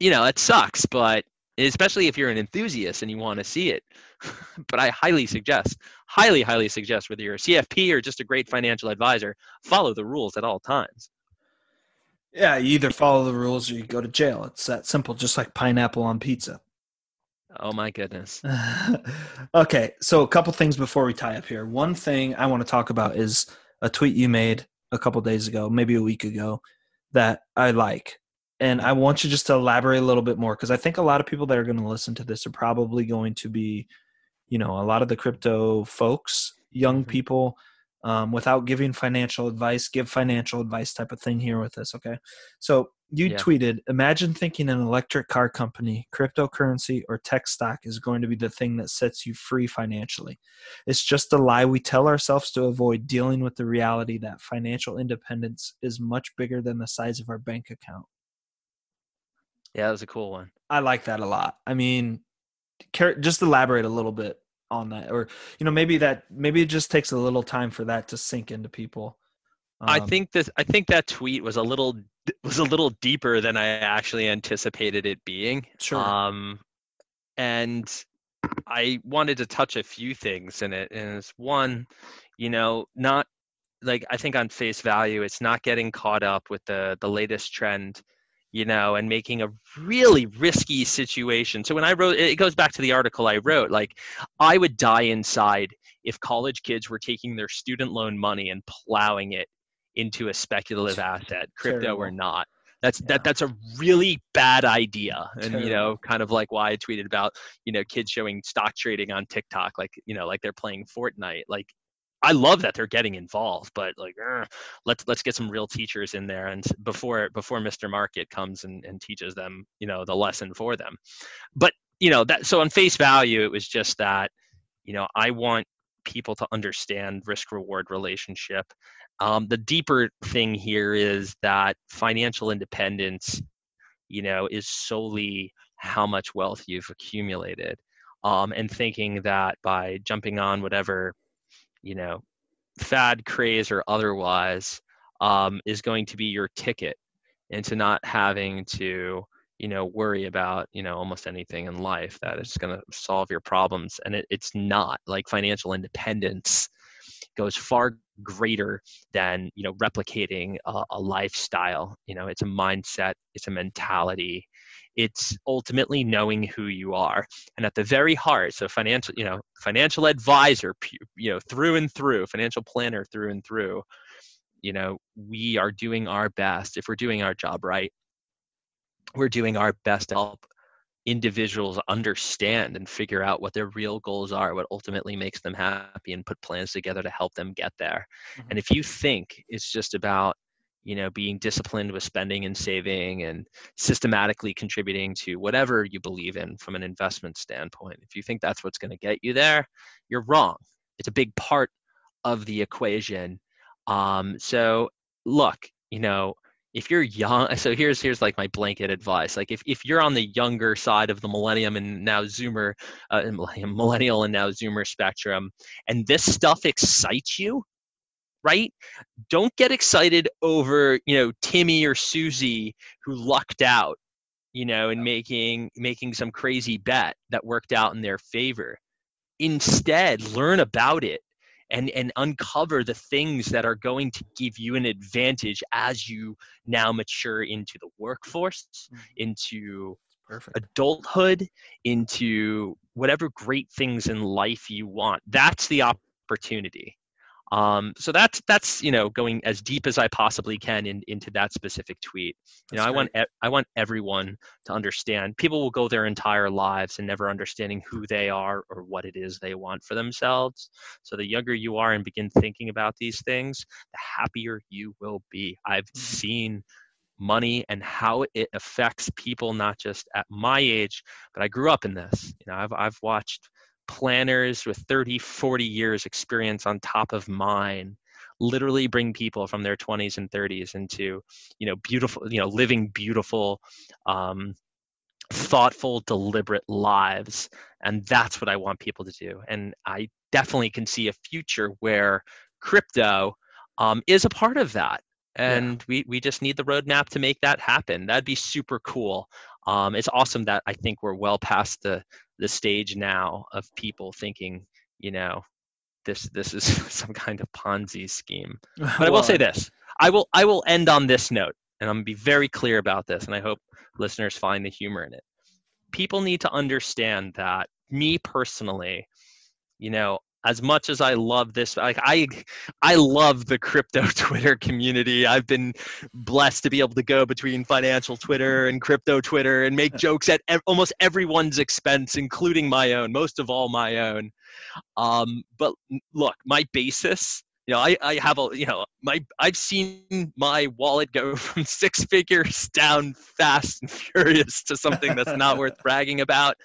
you know, it sucks, but especially if you're an enthusiast and you want to see it. but I highly suggest, highly, highly suggest whether you're a CFP or just a great financial advisor, follow the rules at all times. Yeah, you either follow the rules or you go to jail. It's that simple, just like pineapple on pizza. Oh my goodness. okay, so a couple things before we tie up here. One thing I want to talk about is a tweet you made a couple days ago, maybe a week ago, that I like. And I want you just to elaborate a little bit more because I think a lot of people that are going to listen to this are probably going to be, you know, a lot of the crypto folks, young Mhm. people um, without giving financial advice, give financial advice type of thing here with this. Okay. So you Yeah. tweeted, imagine thinking an electric car company, cryptocurrency, or tech stock is going to be the thing that sets you free financially. It's just a lie we tell ourselves to avoid dealing with the reality that financial independence is much bigger than the size of our bank account. Yeah, that was a cool one. I like that a lot. I mean, just elaborate a little bit on that, or you know, maybe that maybe it just takes a little time for that to sink into people. I Um, think this. I think that tweet was a little was a little deeper than I actually anticipated it being. Sure. Um, and I wanted to touch a few things in it. And it's one, you know, not like I think on face value, it's not getting caught up with the the latest trend, you know, and making a really risky situation. So when I wrote, it goes back to the article I wrote. Like, I would die inside if college kids were taking their student loan money and plowing it into a speculative asset, crypto or not. That's Yeah. that that's a really bad idea. And you know, kind of like why I tweeted about, you know, kids showing stock trading on TikTok like, you know, like they're playing Fortnite. Like I love that they're getting involved, but like "Ugh, let's let's get some real teachers in there and before before Mr. Market comes and, and teaches them, you know, the lesson for them. But, you know, that so on face value, it was just that, you know, I want people to understand risk reward relationship um, the deeper thing here is that financial independence, you know, is solely how much wealth you've accumulated, um, and thinking that by jumping on whatever, you know, fad craze or otherwise, um, is going to be your ticket into not having to, you know, worry about, you know, almost anything in life that is going to solve your problems, and it, it's not like financial independence goes far greater than you know replicating a, a lifestyle. You know it's a mindset it's a mentality it's ultimately knowing who you are and at the very heart so financial you know financial advisor you know through and through financial planner through and through you know we are doing our best if we're doing our job right we're doing our best to help individuals understand and figure out what their real goals are, what ultimately makes them happy, and put plans together to help them get there. Mhm. And if you think it's just about you know being disciplined with spending and saving and systematically contributing to whatever you believe in from an investment standpoint. If you think that's what's going to get you there you're wrong. It's a big part of the equation. Um, so look you know if you're young so here's here's like my blanket advice. Like if, if you're on the younger side of the millennium and now zoomer uh, millennial and now zoomer spectrum and this stuff excites you right? Don't get excited over you know timmy or susie who lucked out you know and making making some crazy bet that worked out in their favor. Instead learn about it and and uncover the things that are going to give you an advantage as you now mature into the workforce Mhm. into Perfect. adulthood into whatever great things in life you want. That's the opportunity um, so that's that's you know going as deep as i possibly can in, into that specific tweet. You know That's i want i want everyone to understand. People will go their entire lives and never understanding who they are or what it is they want for themselves. So the younger you are and begin thinking about these things the happier you will be. I've Mhm. seen money and how it affects people not just at my age but i grew up in this. You know i've, I've watched planners with 30 40 years experience on top of mine literally bring people from their 20s and 30s into you know beautiful you know living beautiful um, thoughtful deliberate lives. And that's what i want people to do. And i definitely can see a future where crypto um, is a part of that. Yeah. and we, we just need the roadmap to make that happen. That'd be super cool. Um, it's awesome that I think we're well past the the stage now of people thinking, you know, this this is some kind of Ponzi scheme. But I will say this: I will I will end on this note, and I'm gonna be very clear about this, and I hope listeners find the humor in it. People need to understand that me personally, you know, as much as I love this, like I, I love the crypto Twitter community. I've been blessed to be able to go between financial Twitter and crypto Twitter and make jokes at ev- almost everyone's expense, including my own, most of all my own. Um, but look, my basis, you know, I, I have a, you know, my, I've seen my wallet go from six figures down fast and furious to something that's not worth bragging about,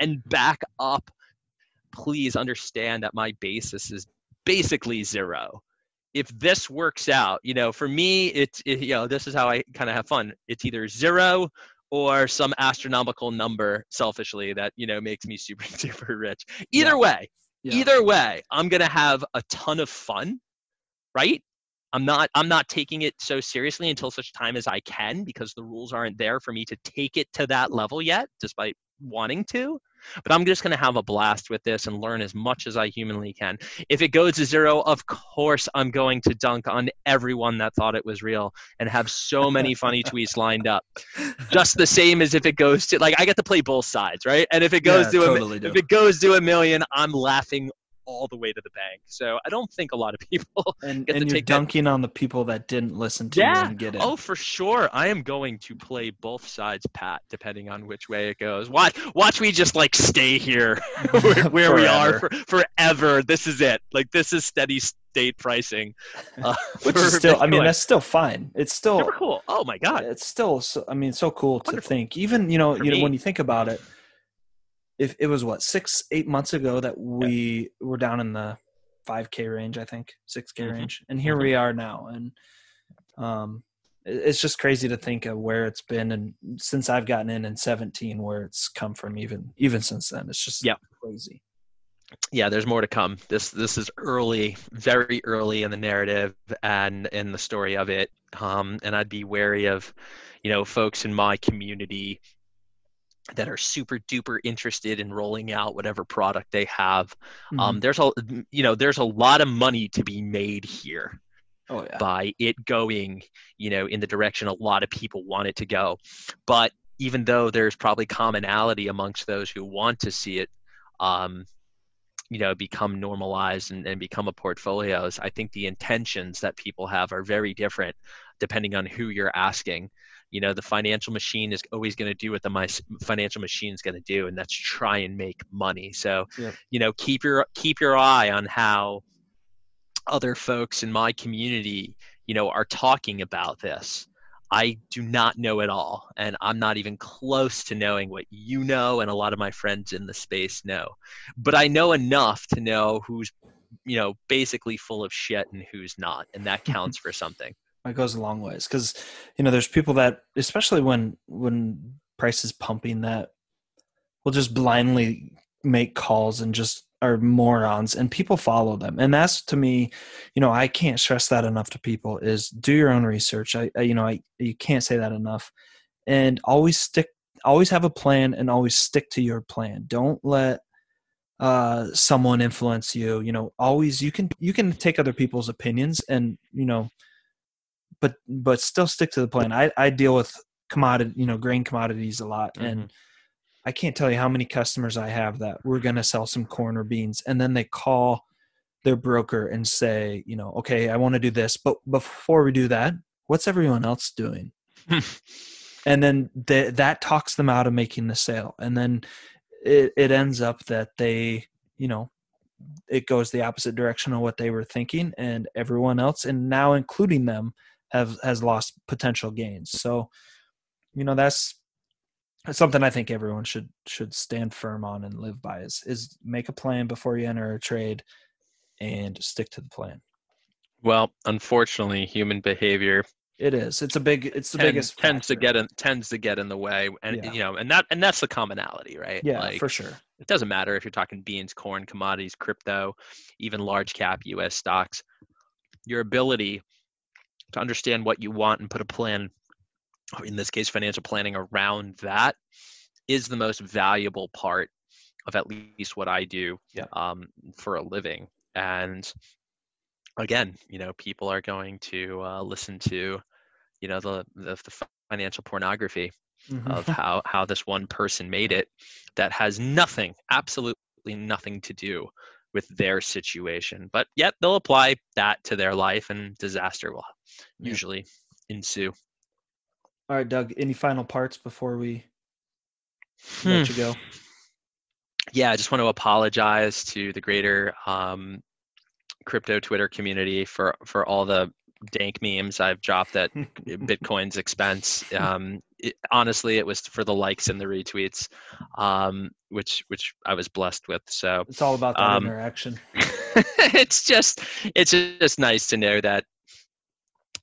and back up please understand that my basis is basically zero. If this works out, you know, for me, it's, it, you know, this is how I kind of have fun. It's either zero or some astronomical number selfishly that, you know, makes me super, super rich. Either Yeah. way, Yeah. either way, I'm going to have a ton of fun, right? I'm not I'm not taking it so seriously until such time as I can because the rules aren't there for me to take it to that level yet despite wanting to. But I'm just going to have a blast with this and learn as much as I humanly can. If it goes to zero, of course I'm going to dunk on everyone that thought it was real and have so many funny tweets lined up. Just the same as if it goes to like I get to play both sides, right? And if it goes Yeah, to a, totally do. if it goes to a million, I'm laughing all the way to the bank. So I don't think a lot of people and get to you're take that- dunking on the people that didn't listen to Yeah. you and get it. Oh, for sure. I am going to play both sides, Pat, depending on which way it goes. Watch, watch me just like stay here where, where we are for, forever. This is it. Like this is steady state pricing. Uh, which is still. I mean, that's still fine. It's still. super cool. Oh my god. It's still. So, I mean, so cool to think. Even you know, For you know, when you think about it, if it was what six, eight months ago that we were down in the five k range, I think six k Mhm. range, and here Mhm. we are now, and um, it's just crazy to think of where it's been, and since I've gotten in in seventeen, where it's come from, even even since then, it's just Yep. crazy. yeah there's more to come this this is early very early in the narrative and in the story of it um, and i'd be wary of you know folks in my community that are super duper interested in rolling out whatever product they have Mm-hmm. um, there's a you know there's a lot of money to be made here oh yeah, by it going, you know, in the direction a lot of people want it to go. But even though there's probably commonality amongst those who want to see it, um, you know, become normalized and, and become a portfolios, I think the intentions that people have are very different depending on who you're asking. You know, the financial machine is always going to do what the my financial machine is going to do, and that's try and make money. So, Yep. you know, keep your keep your eye on how other folks in my community, you know, are talking about this. I do not know it all, and I'm not even close to knowing what you know and a lot of my friends in the space know. But I know enough to know who's, you know, basically full of shit and who's not, and that counts for something. It goes a long ways because you know there's people that, especially when when price is pumping, that will just blindly make calls and just are morons, and people follow them. And that's to me, you know, I can't stress that enough to people is do your own research. I, I you know, I you can't say that enough, and always stick, always have a plan, and always stick to your plan. Don't let uh someone influence you you know always you can you can take other people's opinions and you know but but still stick to the plan. I I deal with commodity, you know, grain commodities a lot, and mm-hmm. I can't tell you how many customers I have that we're going to sell some corn or beans, and then they call their broker and say, you know, okay, I want to do this, but before we do that, what's everyone else doing? and then th- that talks them out of making the sale, and then it it ends up that they, you know, it goes the opposite direction of what they were thinking, and everyone else, and now including them, have has lost potential gains. So, you know, that's that's something I think everyone should should stand firm on and live by is is make a plan before you enter a trade and stick to the plan. Well, unfortunately, human behavior It is. It's a big it's the tends, biggest tends to get in tends to get in the way, and Yeah. you know, and that and that's the commonality, right? Yeah, Like, for sure. it doesn't matter if you're talking beans, corn, commodities, crypto, even large cap US stocks. Your ability to understand what you want and put a plan in this case, financial planning around that is the most valuable part of at least what I do Yeah. um, for a living. And again, you know, people are going to uh, listen to, you know, the, the, the financial pornography Mhm. of how how this one person made it that has nothing absolutely nothing to do with their situation but yet they'll apply that to their life and disaster will Yeah. usually ensue All right, Doug. Any final parts before we Hmm. let you go? yeah i just want to apologize to the greater um, crypto twitter community for for all the dank memes i've dropped at bitcoin's expense um, it, honestly it was for the likes and the retweets um, which which i was blessed with so It's all about that Um, interaction. it's just it's just nice to know that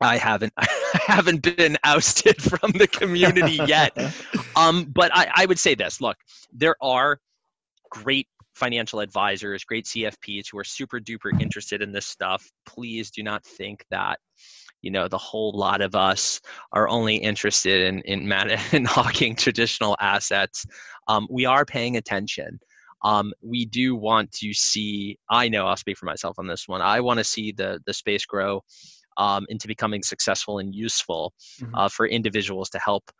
I haven't I haven't been ousted from the community yet. Um, but I, I would say this: look, there are great financial advisors, great CFPs who are super duper interested in this stuff. Please do not think that you know the whole lot of us are only interested in in, in hawking traditional assets. Um, we are paying attention um, we do want to see i know i'll speak for myself on this one i want to see the the space grow um, into becoming successful and useful Mhm. uh, for individuals to help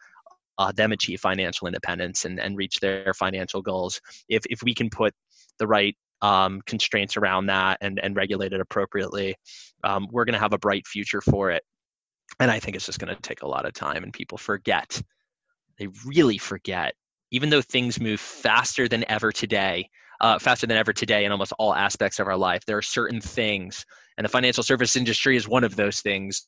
uh, them achieve financial independence and, and reach their financial goals if, if we can put the right um, constraints around that and, and regulate it appropriately um, we're going to have a bright future for it and i think it's just going to take a lot of time and people forget they really forget even though things move faster than ever today, uh, faster than ever today in almost all aspects of our life, there are certain things, and the financial service industry is one of those things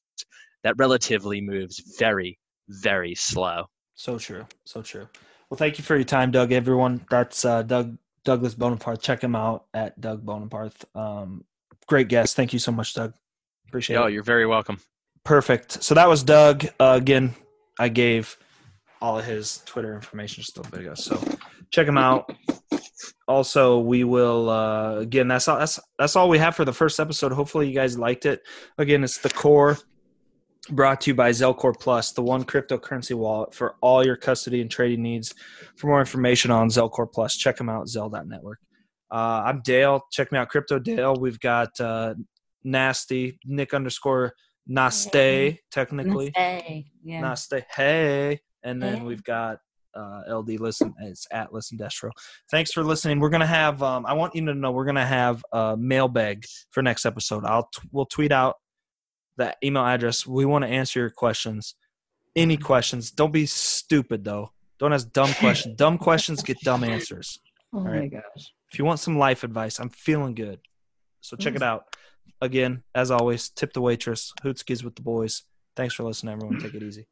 that relatively moves very, very slow. So true. So true. Well, thank you for your time, Doug. Everyone, that's uh, Doug Douglas Boneparth. Check him out at Doug Boneparth. Um, great guest. Thank you so much, Doug. Appreciate it. Oh, you're very welcome. Perfect. So that was Doug. Uh, again, I gave all of his Twitter information just a little bit ago. So check him out. Also, we will uh, again. That's all. That's that's all we have for the first episode. Hopefully, you guys liked it. Again, it's the core. Brought to you by Zelcore Plus, the one cryptocurrency wallet for all your custody and trading needs. For more information on Zelcore Plus, check them out, Zel.network. Uh, I'm Dale. Check me out, Crypto Dale. We've got uh, Nasty, Nick underscore Naste, technically. Namaste. Yeah. Naste. Hey. And then Hey. we've got uh, LD Listen. It's at Listen Destro. Thanks for listening. We're gonna have. Um, I want you to know we're gonna have a mailbag for next episode. I'll t- we'll tweet out that email address. We want to answer your questions. Any questions? Don't be stupid though. Don't ask dumb questions. dumb questions get dumb answers. oh my right. gosh. If you want some life advice, I'm feeling good. So check it mm. out. Again, as always, tip the waitress. Hootskis with the boys. Thanks for listening, everyone. Take it easy.